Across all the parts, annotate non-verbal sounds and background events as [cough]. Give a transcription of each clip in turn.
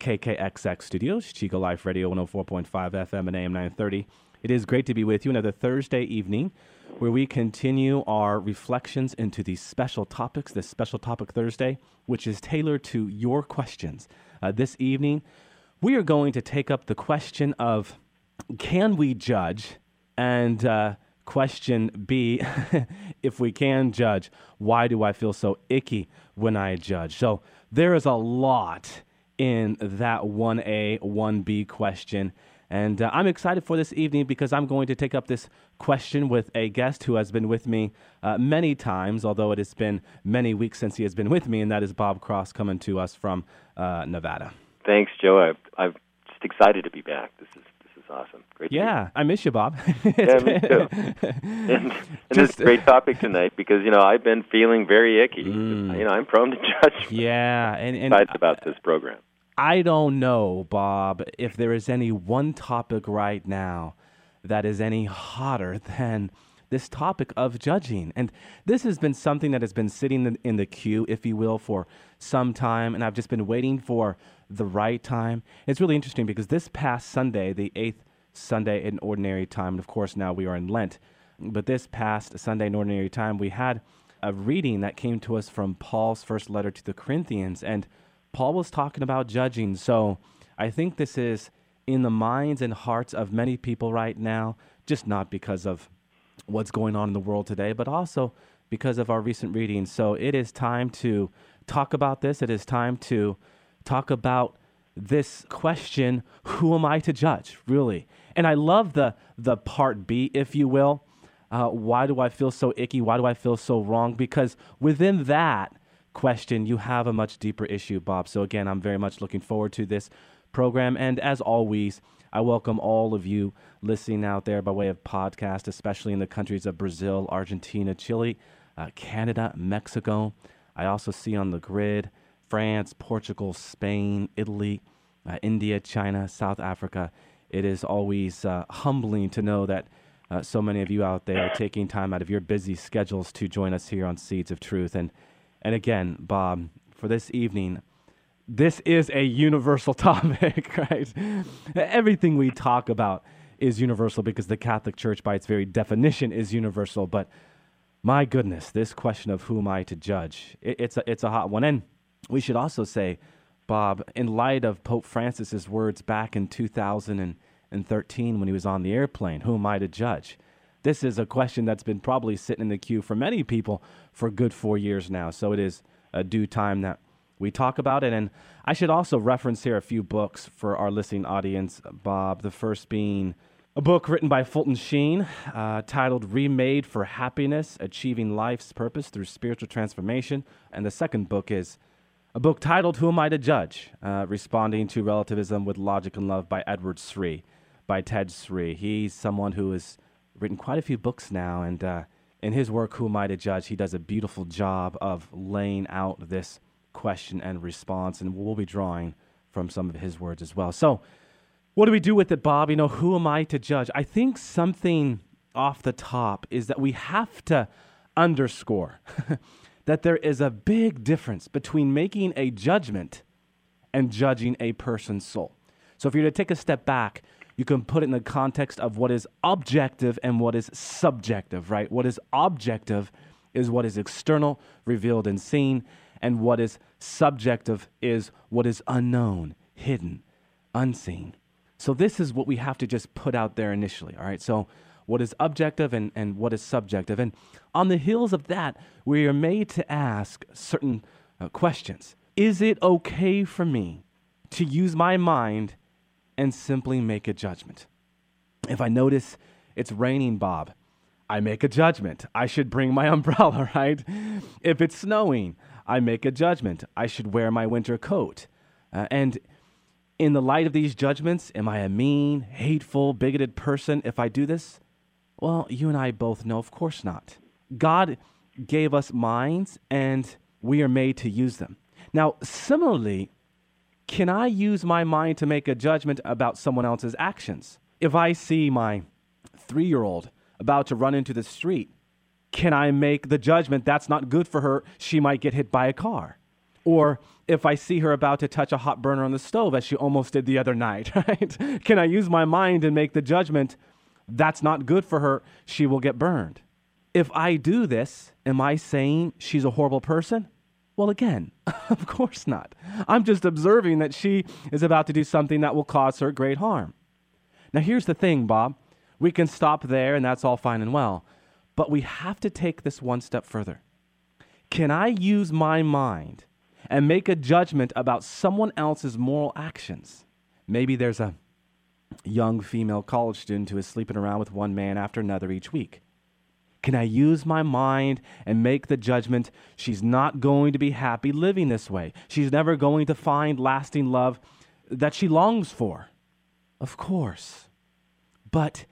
KKXX Studios, Chico Life Radio 104.5 FM and AM 930. It is great to be with you another Thursday evening where we continue our reflections into these special topics, this special topic Thursday, which is tailored to your questions. Uh, this evening, we are going to take up the question of can we judge? And uh, question B, [laughs] if we can judge, why do I feel so icky when I judge? So there is a lot in that 1A, 1B question. And uh, I'm excited for this evening because I'm going to take up this question with a guest who has been with me uh, many times, although it has been many weeks since he has been with me, and that is Bob Cross coming to us from uh, Nevada. Thanks, Joe. I, I'm just excited to be back. This is this is awesome. Great. Yeah, I miss you, Bob. [laughs] yeah, me too. [laughs] and, and this is a great topic tonight because you know I've been feeling very icky. Mm. You know, I'm prone to [laughs] judgment. Yeah, and, and about this program. I don't know, Bob, if there is any one topic right now that is any hotter [laughs] than this topic of judging. And this has been something that has been sitting in the queue, if you will, for some time. And I've just been waiting for the right time. It's really interesting because this past Sunday, the eighth Sunday in ordinary time, and of course now we are in Lent, but this past Sunday in ordinary time, we had a reading that came to us from Paul's first letter to the Corinthians. And Paul was talking about judging. So I think this is in the minds and hearts of many people right now, just not because of what's going on in the world today, but also because of our recent readings. So it is time to talk about this. It is time to talk about this question who am I to judge, really? And I love the, the part B, if you will. Uh, why do I feel so icky? Why do I feel so wrong? Because within that, question, you have a much deeper issue, Bob. So, again, I'm very much looking forward to this program. And as always, I welcome all of you listening out there by way of podcast, especially in the countries of Brazil, Argentina, Chile, uh, Canada, Mexico. I also see on the grid France, Portugal, Spain, Italy, uh, India, China, South Africa. It is always uh, humbling to know that uh, so many of you out there are taking time out of your busy schedules to join us here on Seeds of Truth. And and again, Bob, for this evening, this is a universal [laughs] topic, right? Everything we talk about is universal because the Catholic Church, by its very definition, is universal. But my goodness, this question of who am I to judge, it, it's, a, it's a hot one. And we should also say, Bob, in light of Pope Francis's words back in 2013 when he was on the airplane, who am I to judge? This is a question that's been probably sitting in the queue for many people for good four years now. So it is a due time that we talk about it. And I should also reference here a few books for our listening audience, Bob. The first being a book written by Fulton Sheen uh, titled Remade for Happiness Achieving Life's Purpose Through Spiritual Transformation. And the second book is a book titled Who Am I to Judge? Uh, Responding to Relativism with Logic and Love by Edward Sri, by Ted Sri. He's someone who is written quite a few books now, and uh, in his work, Who Am I to Judge, he does a beautiful job of laying out this question and response, and we'll be drawing from some of his words as well. So, what do we do with it, Bob? You know, who am I to judge? I think something off the top is that we have to underscore [laughs] that there is a big difference between making a judgment and judging a person's soul. So, if you're to take a step back, you can put it in the context of what is objective and what is subjective, right? What is objective is what is external, revealed, and seen, and what is subjective is what is unknown, hidden, unseen. So, this is what we have to just put out there initially, all right? So, what is objective and, and what is subjective. And on the heels of that, we are made to ask certain uh, questions. Is it okay for me to use my mind and simply make a judgment. If I notice it's raining, Bob, I make a judgment. I should bring my [laughs] umbrella, right? If it's snowing, I make a judgment. I should wear my winter coat. Uh, and in the light of these judgments, am I a mean, hateful, bigoted person if I do this? Well, you and I both know, of course not. God gave us minds and we are made to use them. Now, similarly, can I use my mind to make a judgment about someone else's actions? If I see my three year old about to run into the street, can I make the judgment that's not good for her? She might get hit by a car. Or if I see her about to touch a hot burner on the stove, as she almost did the other night, [laughs] right? Can I use my mind and make the judgment that's not good for her? She will get burned. If I do this, am I saying she's a horrible person? Well, again, [laughs] of course not. I'm just observing that she is about to do something that will cause her great harm. Now, here's the thing, Bob. We can stop there, and that's all fine and well. But we have to take this one step further. Can I use my mind and make a judgment about someone else's moral actions? Maybe there's a young female college student who is sleeping around with one man after another each week. Can I use my mind and make the judgment she's not going to be happy living this way? She's never going to find lasting love that she longs for. Of course. But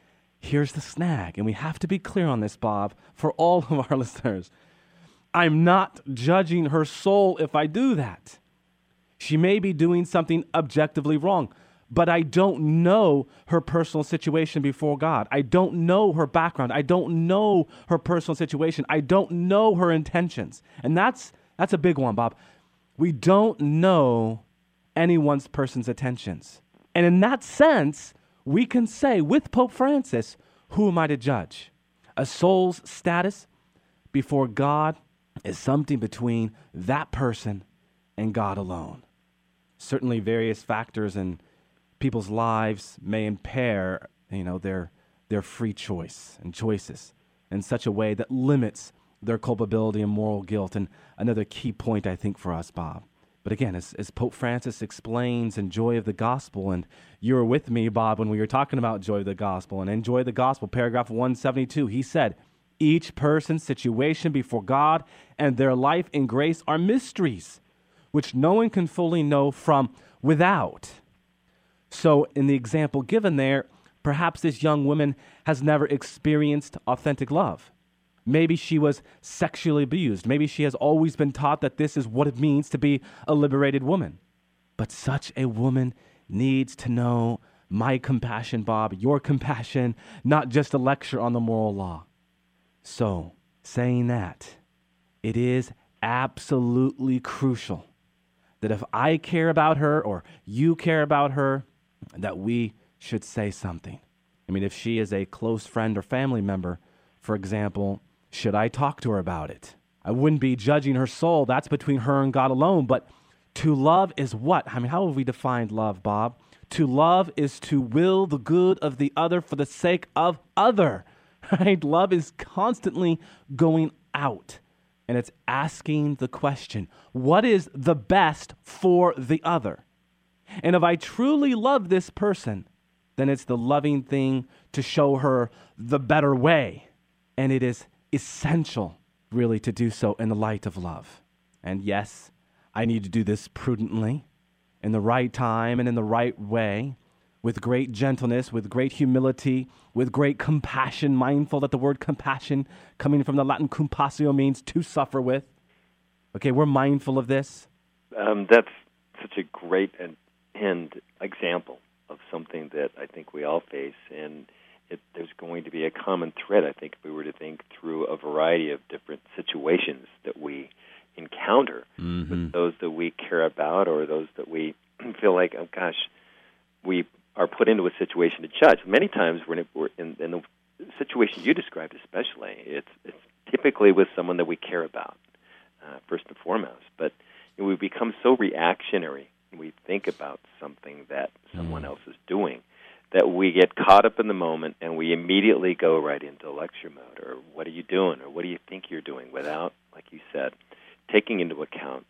Here's the snag, and we have to be clear on this, Bob, for all of our [laughs] listeners. I'm not judging her soul if I do that. She may be doing something objectively wrong, but I don't know her personal situation before God. I don't know her background. I don't know her personal situation. I don't know her intentions. And that's that's a big one, Bob. We don't know anyone's person's intentions. And in that sense, we can say with Pope Francis, Who am I to judge? A soul's status before God is something between that person and God alone. Certainly, various factors in people's lives may impair, you know, their, their free choice and choices in such a way that limits their culpability and moral guilt. And another key point, I think, for us, Bob, but again, as, as Pope Francis explains in Joy of the Gospel, and you were with me, Bob, when we were talking about Joy of the Gospel, and in Joy of the Gospel, paragraph 172, he said, Each person's situation before God and their life in grace are mysteries, which no one can fully know from without. So, in the example given there, perhaps this young woman has never experienced authentic love. Maybe she was sexually abused. Maybe she has always been taught that this is what it means to be a liberated woman. But such a woman needs to know my compassion, Bob, your compassion, not just a lecture on the moral law. So, saying that, it is absolutely crucial that if I care about her or you care about her, that we should say something. I mean, if she is a close friend or family member, for example, should I talk to her about it? I wouldn't be judging her soul. That's between her and God alone. But to love is what? I mean, how have we defined love, Bob? To love is to will the good of the other for the sake of other. [laughs] Right? Love is constantly going out and it's asking the question, what is the best for the other? And if I truly love this person, then it's the loving thing to show her the better way. And it is essential, really, to do so in the light of love. And yes, I need to do this prudently, in the right time and in the right way, with great gentleness, with great humility, with great compassion, mindful that the word compassion, coming from the Latin compassio, means to suffer with. Okay, we're mindful of this. Um, that's such a great and, and example of something that I think we all face. And it, there's going to be a common thread, I think, if we were to think through a variety of different situations that we encounter mm-hmm. with those that we care about or those that we [clears throat] feel like, oh gosh, we are put into a situation to judge. Many times we're in, we're in, in the situation you described, especially, it's, it's typically with someone that we care about, uh, first and foremost. But you know, we become so reactionary we think about something that someone mm. else is doing that we get caught up in the moment and we immediately go right into lecture mode or what are you doing or what do you think you're doing without, like you said, taking into account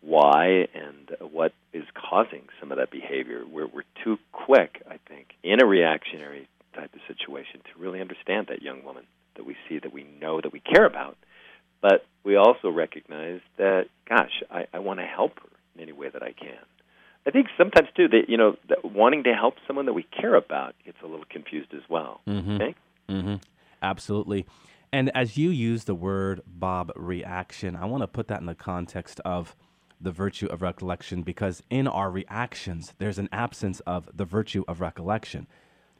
why and what is causing some of that behavior. We're, we're too quick, I think, in a reactionary type of situation to really understand that young woman that we see, that we know, that we care about. But we also recognize that, gosh, I, I want to help her in any way that I can. I think sometimes too that you know that wanting to help someone that we care about gets a little confused as well. Mm-hmm. Okay. Mm-hmm. Absolutely. And as you use the word, Bob, reaction, I want to put that in the context of the virtue of recollection because in our reactions, there's an absence of the virtue of recollection.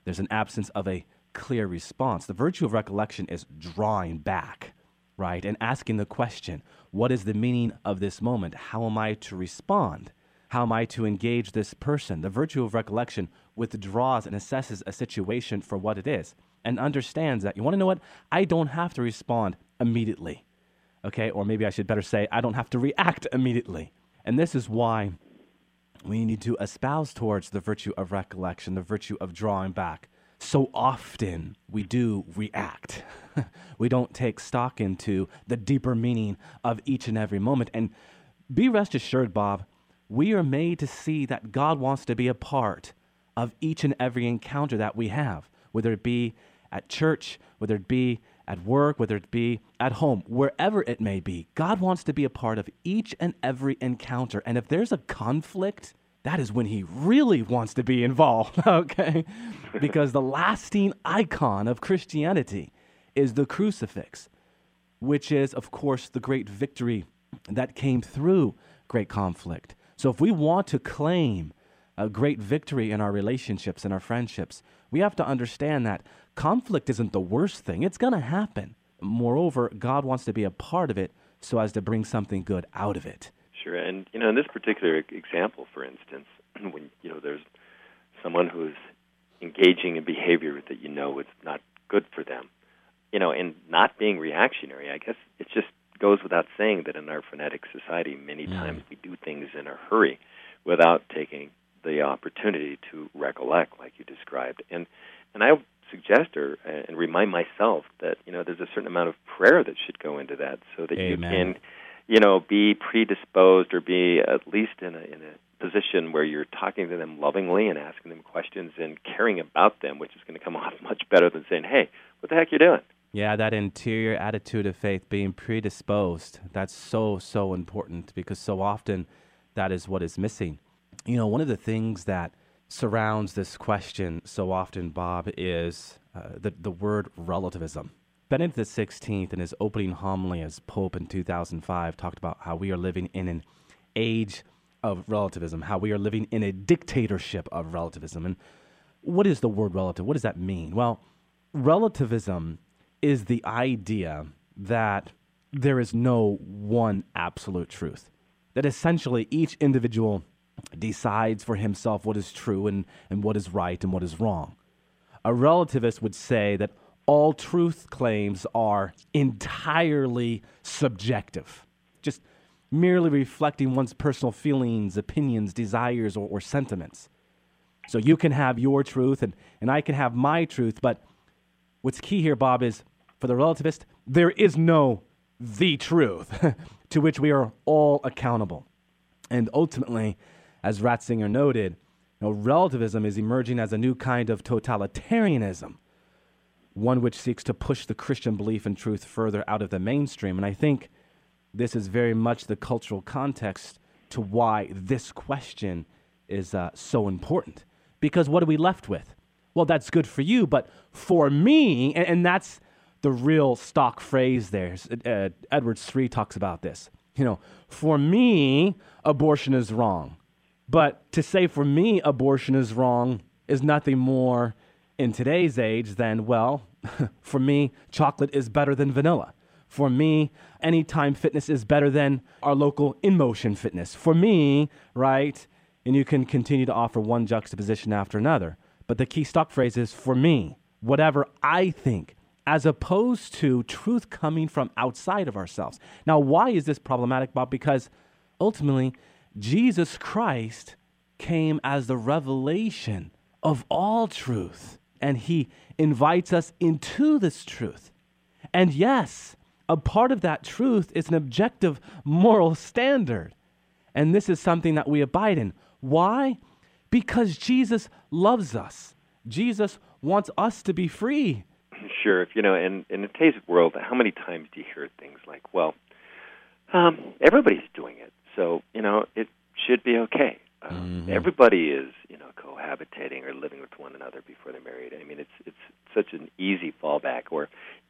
There's an absence of a clear response. The virtue of recollection is drawing back, right? And asking the question, what is the meaning of this moment? How am I to respond? How am I to engage this person? The virtue of recollection withdraws and assesses a situation for what it is and understands that, you want to know what? I don't have to respond immediately. Okay? Or maybe I should better say, I don't have to react immediately. And this is why we need to espouse towards the virtue of recollection, the virtue of drawing back. So often we do react. [laughs] we don't take stock into the deeper meaning of each and every moment. And be rest assured, Bob, we are made to see that God wants to be a part of each and every encounter that we have, whether it be at church, whether it be at work, whether it be at home, wherever it may be. God wants to be a part of each and every encounter. And if there's a conflict, that is when he really wants to be involved, [laughs] okay? because the lasting icon of Christianity is the crucifix, which is, of course, the great victory that came through great conflict. So if we want to claim a great victory in our relationships and our friendships, we have to understand that conflict isn't the worst thing. It's going to happen. Moreover, God wants to be a part of it so as to bring something good out of it. Sure, and you know, in this particular example, for instance, [clears throat] when you know there's someone who's engaging in behavior that you know is not good for them, you know, and not being reactionary, I guess it's just goes without saying that in our frenetic society, many mm. times we do things in a hurry without taking the opportunity to recollect, like you described. And and I suggest or and remind myself that you know there's a certain amount of prayer that should go into that, so that Amen. you can, you know, be predisposed or be at least in a in a position where you're talking to them lovingly and asking them questions and caring about them, which is going to come off [laughs] much better than saying, "Hey, what the heck you doing?" Yeah, that interior attitude of faith, being predisposed, that's so, so important because so often that is what is missing. You know, one of the things that surrounds this question so often, Bob, is uh, the, the word relativism. Benedict XVI, in his opening homily as Pope in 2005, talked about how we are living in an age of relativism, how we are living in a dictatorship of relativism. And what is the word relative? What does that mean? Well, relativism is the idea that there is no one absolute truth, that essentially each individual decides for himself what is true and, and what is right and what is wrong. A relativist would say that all truth claims are entirely subjective, just merely reflecting one's personal feelings, opinions, desires, or, or sentiments. So you can have your truth and, and I can have my truth, but what's key here, Bob, is for the relativist, there is no the truth [laughs] to which we are all accountable. And ultimately, as Ratzinger noted, you know, relativism is emerging as a new kind of totalitarianism, one which seeks to push the Christian belief and truth further out of the mainstream. And I think this is very much the cultural context to why this question is uh, so important. Because what are we left with? Well, that's good for you, but for me, and, and that's the real stock phrase there. Uh, Edward Sri talks about this. You know, for me, abortion is wrong. But to say for me abortion is wrong is nothing more in today's age than, well, [laughs] for me, chocolate is better than vanilla. For me, anytime fitness is better than our local in motion fitness. For me, right? And you can continue to offer one juxtaposition after another. But the key stock phrase is for me, whatever I think, as opposed to truth coming from outside of ourselves. Now, why is this problematic, Bob? Because ultimately, Jesus Christ came as the revelation of all truth, and he invites us into this truth. And yes, a part of that truth is an objective moral standard. And this is something that we abide in. Why? Because Jesus loves us. Jesus wants us to be free. Sure. If you know, in in today's world, how many times do you hear things like, "Well, um, everybody's doing it, so you know it should be okay." Uh, mm-hmm. Everybody is, you know, cohabitating or living with one another before they're married. I mean, it's it's such an easy fallback. Or,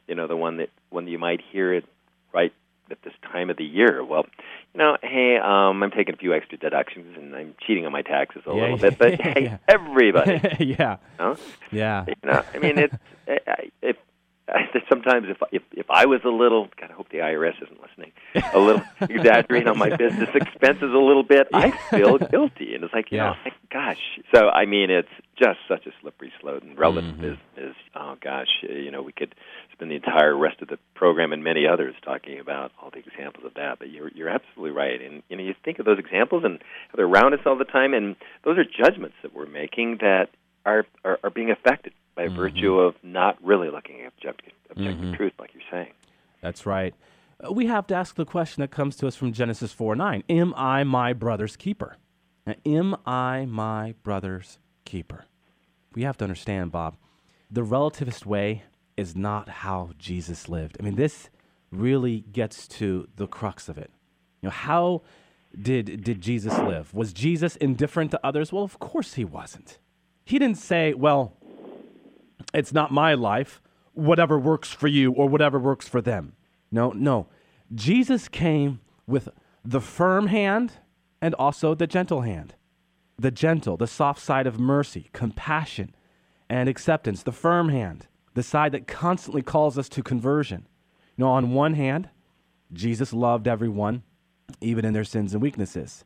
you know, the one that when you might hear it right at this time of the year. Well, you know, hey, um, I'm taking a few extra deductions and I'm cheating on my taxes a yeah, little bit, but [laughs] hey, yeah. everybody, [laughs] yeah, you know? yeah, you know, I mean, it's [laughs] if sometimes if if if I was a little, God, I hope the IRS isn't listening, a little exaggerating on my business expenses a little bit, I feel guilty, and it's like, you yeah. know, gosh. So I mean, it's just such a slippery slope, and relativism mm-hmm. is, oh gosh, you know, we could spend the entire rest of the program and many others talking about all the examples of that. But you're you're absolutely right, and you know, you think of those examples, and they're around us all the time, and those are judgments that we're making that are are, are being affected by mm-hmm. virtue of not really looking at objective, objective mm-hmm. truth, like you're saying. That's right. Uh, we have to ask the question that comes to us from Genesis 4 9 Am I my brother's keeper? Now, am I my brother's keeper? We have to understand, Bob, the relativist way is not how Jesus lived. I mean, this really gets to the crux of it. You know, how did, did Jesus live? Was Jesus indifferent to others? Well, of course he wasn't. He didn't say, well, it's not my life, whatever works for you or whatever works for them. No, no. Jesus came with the firm hand and also the gentle hand. The gentle, the soft side of mercy, compassion, and acceptance. The firm hand, the side that constantly calls us to conversion. You know, on one hand, Jesus loved everyone, even in their sins and weaknesses.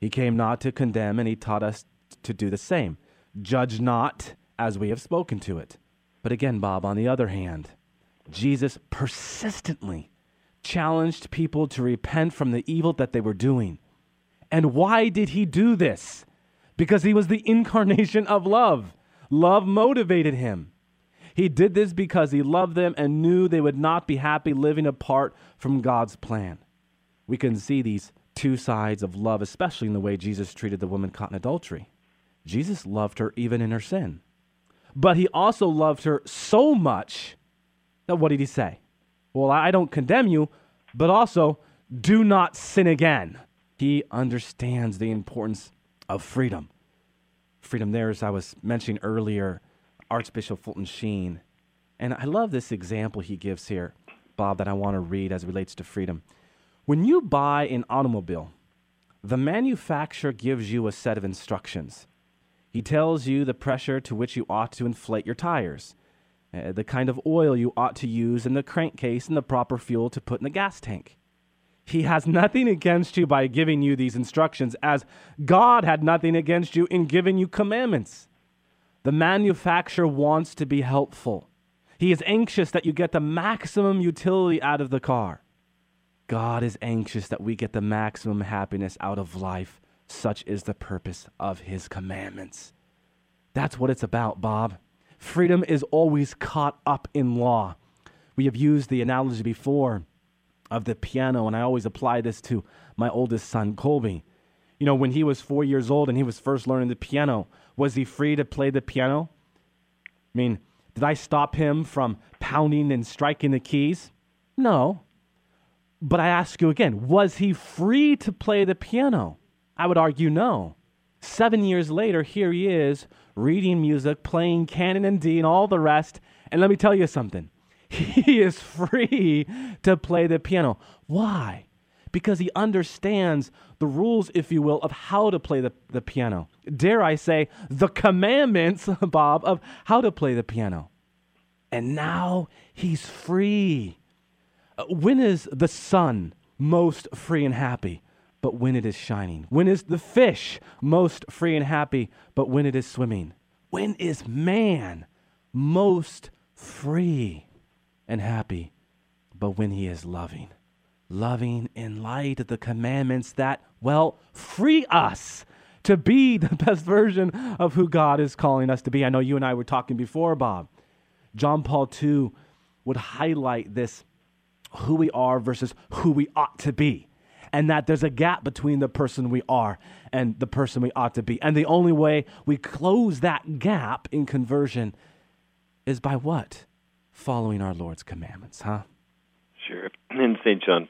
He came not to condemn, and he taught us to do the same. Judge not as we have spoken to it. But again, Bob, on the other hand, Jesus persistently challenged people to repent from the evil that they were doing. And why did he do this? Because he was the incarnation of love. Love motivated him. He did this because he loved them and knew they would not be happy living apart from God's plan. We can see these two sides of love, especially in the way Jesus treated the woman caught in adultery. Jesus loved her even in her sin. But he also loved her so much that what did he say? Well, I don't condemn you, but also do not sin again. He understands the importance of freedom. Freedom there, as I was mentioning earlier, Archbishop Fulton Sheen. And I love this example he gives here, Bob, that I want to read as it relates to freedom. When you buy an automobile, the manufacturer gives you a set of instructions. He tells you the pressure to which you ought to inflate your tires, uh, the kind of oil you ought to use in the crankcase, and the proper fuel to put in the gas tank. He has nothing against you by giving you these instructions, as God had nothing against you in giving you commandments. The manufacturer wants to be helpful. He is anxious that you get the maximum utility out of the car. God is anxious that we get the maximum happiness out of life such is the purpose of his commandments. That's what it's about, Bob. Freedom is always caught up in law. We have used the analogy before of the piano, and I always apply this to my oldest son, Colby. You know, when he was four years old and he was first learning the piano, was he free to play the piano? I mean, did I stop him from pounding and striking the keys? No. But I ask you again, was he free to play the piano? I would argue no. Seven years later, here he is reading music, playing canon and D, and all the rest. And let me tell you something [laughs] he is free to play the piano. Why? Because he understands the rules, if you will, of how to play the, the piano. Dare I say, the commandments, [laughs] Bob, of how to play the piano. And now he's free. Uh, when is the sun most free and happy? but when it is shining? When is the fish most free and happy, but when it is swimming? When is man most free and happy, but when he is loving? Loving in light of the commandments that, well, free us to be [laughs] the best version of who God is calling us to be. I know you and I were talking before, Bob. John Paul II would highlight this who we are versus who we ought to be and that there's a gap between the person we are and the person we ought to be. And the only way we close that gap in conversion is by what? Following our Lord's commandments, huh? Sure. [clears throat] In St. John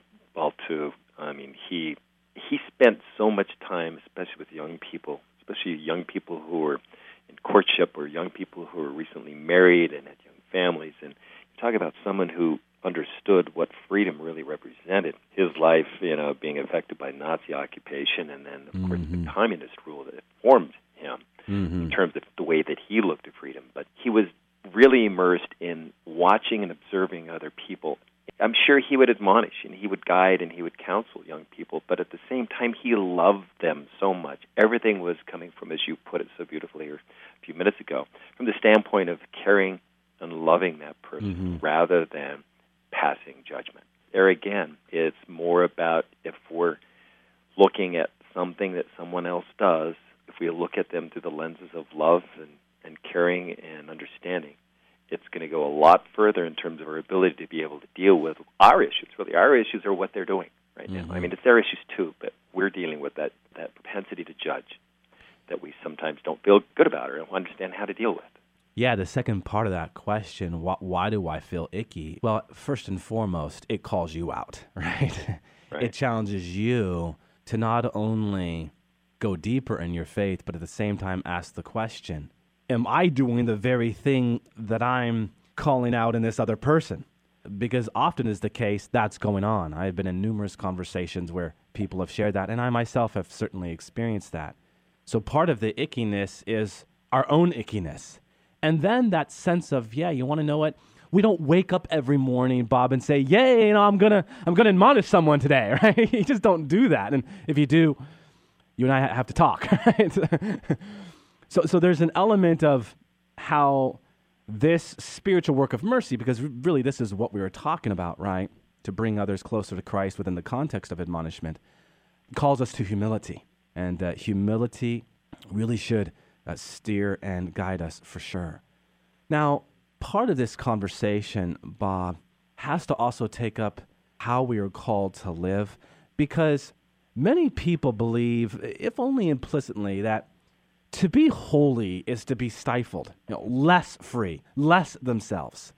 Paul I mean, he he spent so much time, especially with young people, especially young people who were in courtship or young people who were recently married and had young families. And you talk about someone who understood what freedom really represented. His life, you know, being affected by Nazi occupation, and then of mm-hmm. course the communist rule that formed him mm-hmm. in terms of the way that he looked at freedom. But he was really immersed in watching and observing other people. I'm sure he would admonish and he would guide and he would counsel young people, but at the same time, he loved them so much. Everything was coming from, as you put it so beautifully a few minutes ago, from the standpoint of caring and loving that person mm-hmm. rather than passing judgment. There again, it's more about if we're looking at something that someone else does, if we look at them through the lenses of love and, and caring and understanding, going to go a lot further in terms of our ability to be able to deal with our issues. Really, our issues are what they're doing right mm-hmm. now. I mean, it's their issues too, but we're dealing with that, that propensity to judge that we sometimes don't feel good about or don't understand how to deal with. Yeah, the second part of that question, why, why, do I feel icky? Well, first and foremost, it calls you out, [laughs] right? right? It challenges you to not only go deeper in your faith, but at the same time ask the question Am I doing the very thing that I'm calling out in this other person? Because often is the case, that's going on. I've been in numerous conversations where people have shared that, and I myself have certainly experienced that. So part of the ickiness is our own ickiness and then that sense of, yeah, you want to know what? We don't wake up every morning, Bob, and say, "Yay, you know, I'm gonna, I'm gonna admonish someone today." [laughs] Right? you just don't do that. And if you do, you and I have to talk. [laughs] Right? So, so there's an element of how this spiritual work of mercy, because really this is what we were talking about, right? To bring others closer to Christ within the context of admonishment, calls us to humility, and uh, humility really should uh, steer and guide us for sure. Now, part of this conversation, Bob, has to also take up how we are called to live because many people believe, if only implicitly, that to be holy is to be stifled, you know, less free, less themselves.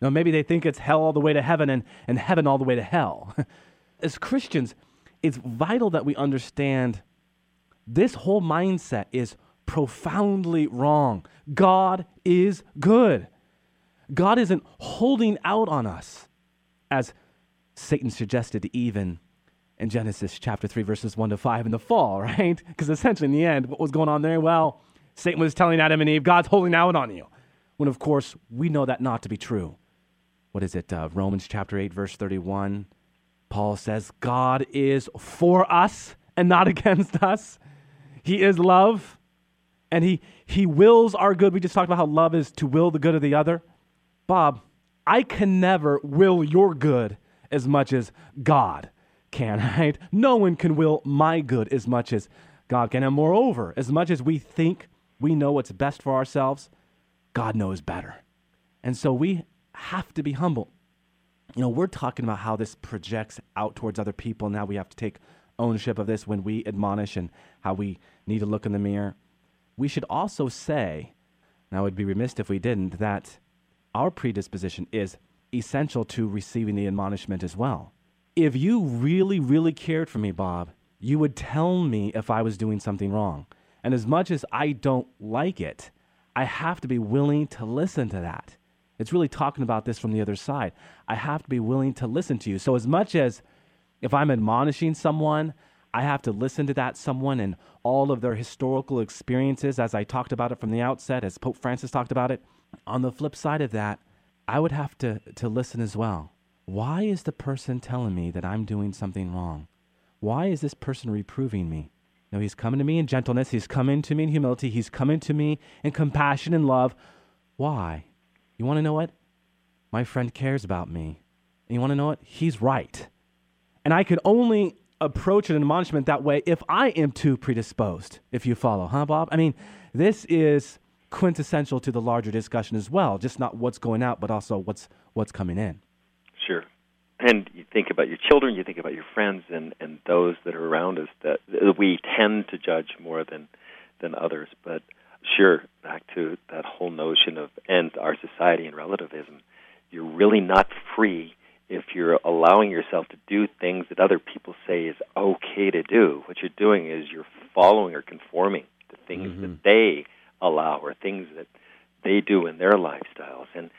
Now, maybe they think it's hell all the way to heaven and, and heaven all the way to hell. [laughs] As Christians, it's vital that we understand this whole mindset is profoundly wrong. God is good. God isn't holding out on us, as Satan suggested even in Genesis chapter 3, verses 1 to 5 in the fall, [laughs] right? Because essentially, in the end, what was going on there? Well, Satan was telling Adam and Eve, God's holding out on you. When, of course, we know that not to be true. What is it? Uh, Romans chapter 8, verse 31. Paul says, God is for us and not [laughs] against us. He is love and he, he wills our good. We just talked about how love is to will the good of the other. Bob, I can never will your good as much as God can, right? No one can will my good as much as God can. And moreover, as much as we think we know what's best for ourselves, God knows better. And so we have to be humble. You know, we're talking about how this projects out towards other people. Now we have to take ownership of this when we admonish and how we need to look in the mirror we should also say, and I would be remiss if we didn't, that our predisposition is essential to receiving the admonishment as well. If you really, really cared for me, Bob, you would tell me if I was doing something wrong. And as much as I don't like it, I have to be willing to listen to that. It's really talking about this from the other side. I have to be willing to listen to you. So, as much as if I'm admonishing someone, I have to listen to that someone and all of their historical experiences, as I talked about it from the outset, as Pope Francis talked about it. On the flip side of that, I would have to, to listen as well. Why is the person telling me that I'm doing something wrong? Why is this person reproving me? No, he's coming to me in gentleness. He's coming to me in humility. He's coming to me in compassion and love. Why? You want to know what? My friend cares about me. And you want to know what? He's right. And I could only approach an admonishment that way if I am too predisposed, if you follow, huh, Bob? I mean, this is quintessential to the larger discussion as well, just not what's going out, but also what's what's coming in. Sure. And you think about your children, you think about your friends and, and those that are around us that we tend to judge more than than others. But sure, back to that whole notion of and our society and relativism, you're really not free if you're allowing yourself to do things that other people say is okay to do, what you're doing is you're following or conforming to things mm-hmm. that they allow or things that they do in their lifestyles. And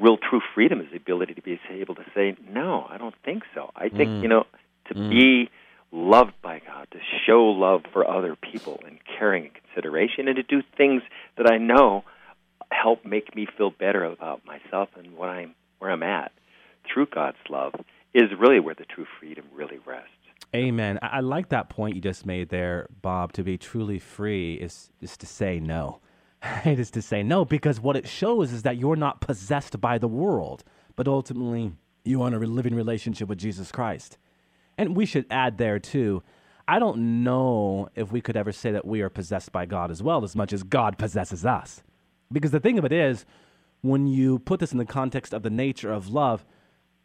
real true freedom is the ability to be able to say, no, I don't think so. I think, mm. you know, to mm. be loved by God, to show love for other people and caring and consideration, and to do things that I know help make me feel better about myself and what I'm where I'm at through God's love is really where the true freedom really rests. Amen. I like that point you just made there, Bob. To be truly free is is to say no. [laughs] It is to say no because what it shows is that you're not possessed by the world, but ultimately you are in a living relationship with Jesus Christ. And we should add there too. I don't know if we could ever say that we are possessed by God as well as much as God possesses us. Because the thing of it is, when you put this in the context of the nature of love,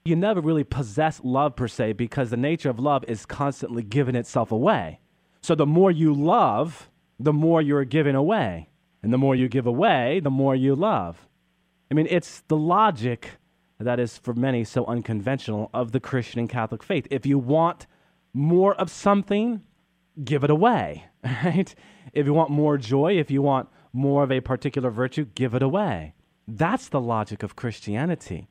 you never really possess love per se because the nature of love is constantly giving itself away. So the more you love, the more you're giving away. And the more you give away, the more you love. I mean, it's the logic that is for many so unconventional of the Christian and Catholic faith. If you want more of something, give it away, [laughs] right? If you want more joy, if you want more of a particular virtue, give it away. That's the logic of Christianity.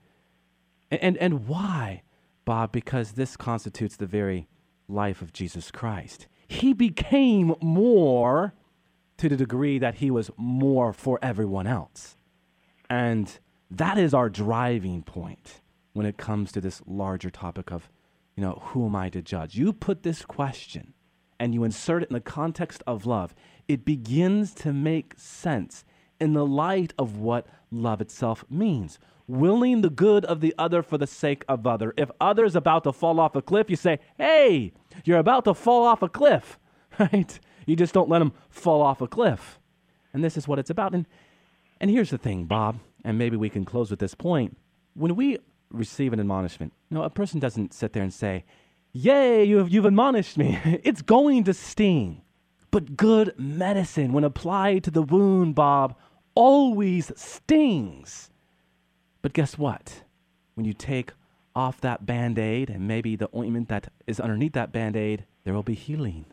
And, and, and why, Bob? Because this constitutes the very life of Jesus Christ. He became more to the degree that he was more for everyone else. And that is our driving point when it comes to this larger topic of, you know, who am I to judge? You put this question and you insert it in the context of love, it begins to make sense in the light of what love itself means. Willing the good of the other for the sake of other. If other's about to fall off a cliff, you say, "Hey, you're about to fall off a cliff." [laughs] Right? You just don't let them fall off a cliff. And this is what it's about. And and here's the thing, Bob, and maybe we can close with this point. When we receive an admonishment, you know, a person doesn't sit there and say, Yay, you've, you've admonished me. [laughs] it's going to sting. But good medicine, when applied to the wound, Bob, always stings. But guess what? When you take off that band aid and maybe the ointment that is underneath that band aid, there will be healing.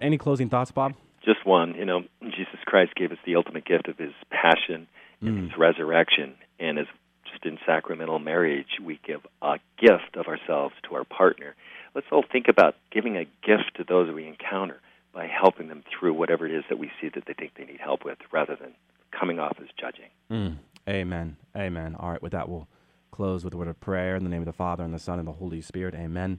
Any closing thoughts, Bob? Just one. You know, Jesus Christ gave us the ultimate gift of his passion and mm. his resurrection. And as just in sacramental marriage, we give a gift of ourselves to our partner. Let's all think about giving a gift to those we encounter by helping them through whatever it is that we see that they think they need help with rather than coming off as judging. Mm. Amen. Amen. All right, with that, we'll close with a word of prayer in the name of the Father, and the Son, and the Holy Spirit. Amen.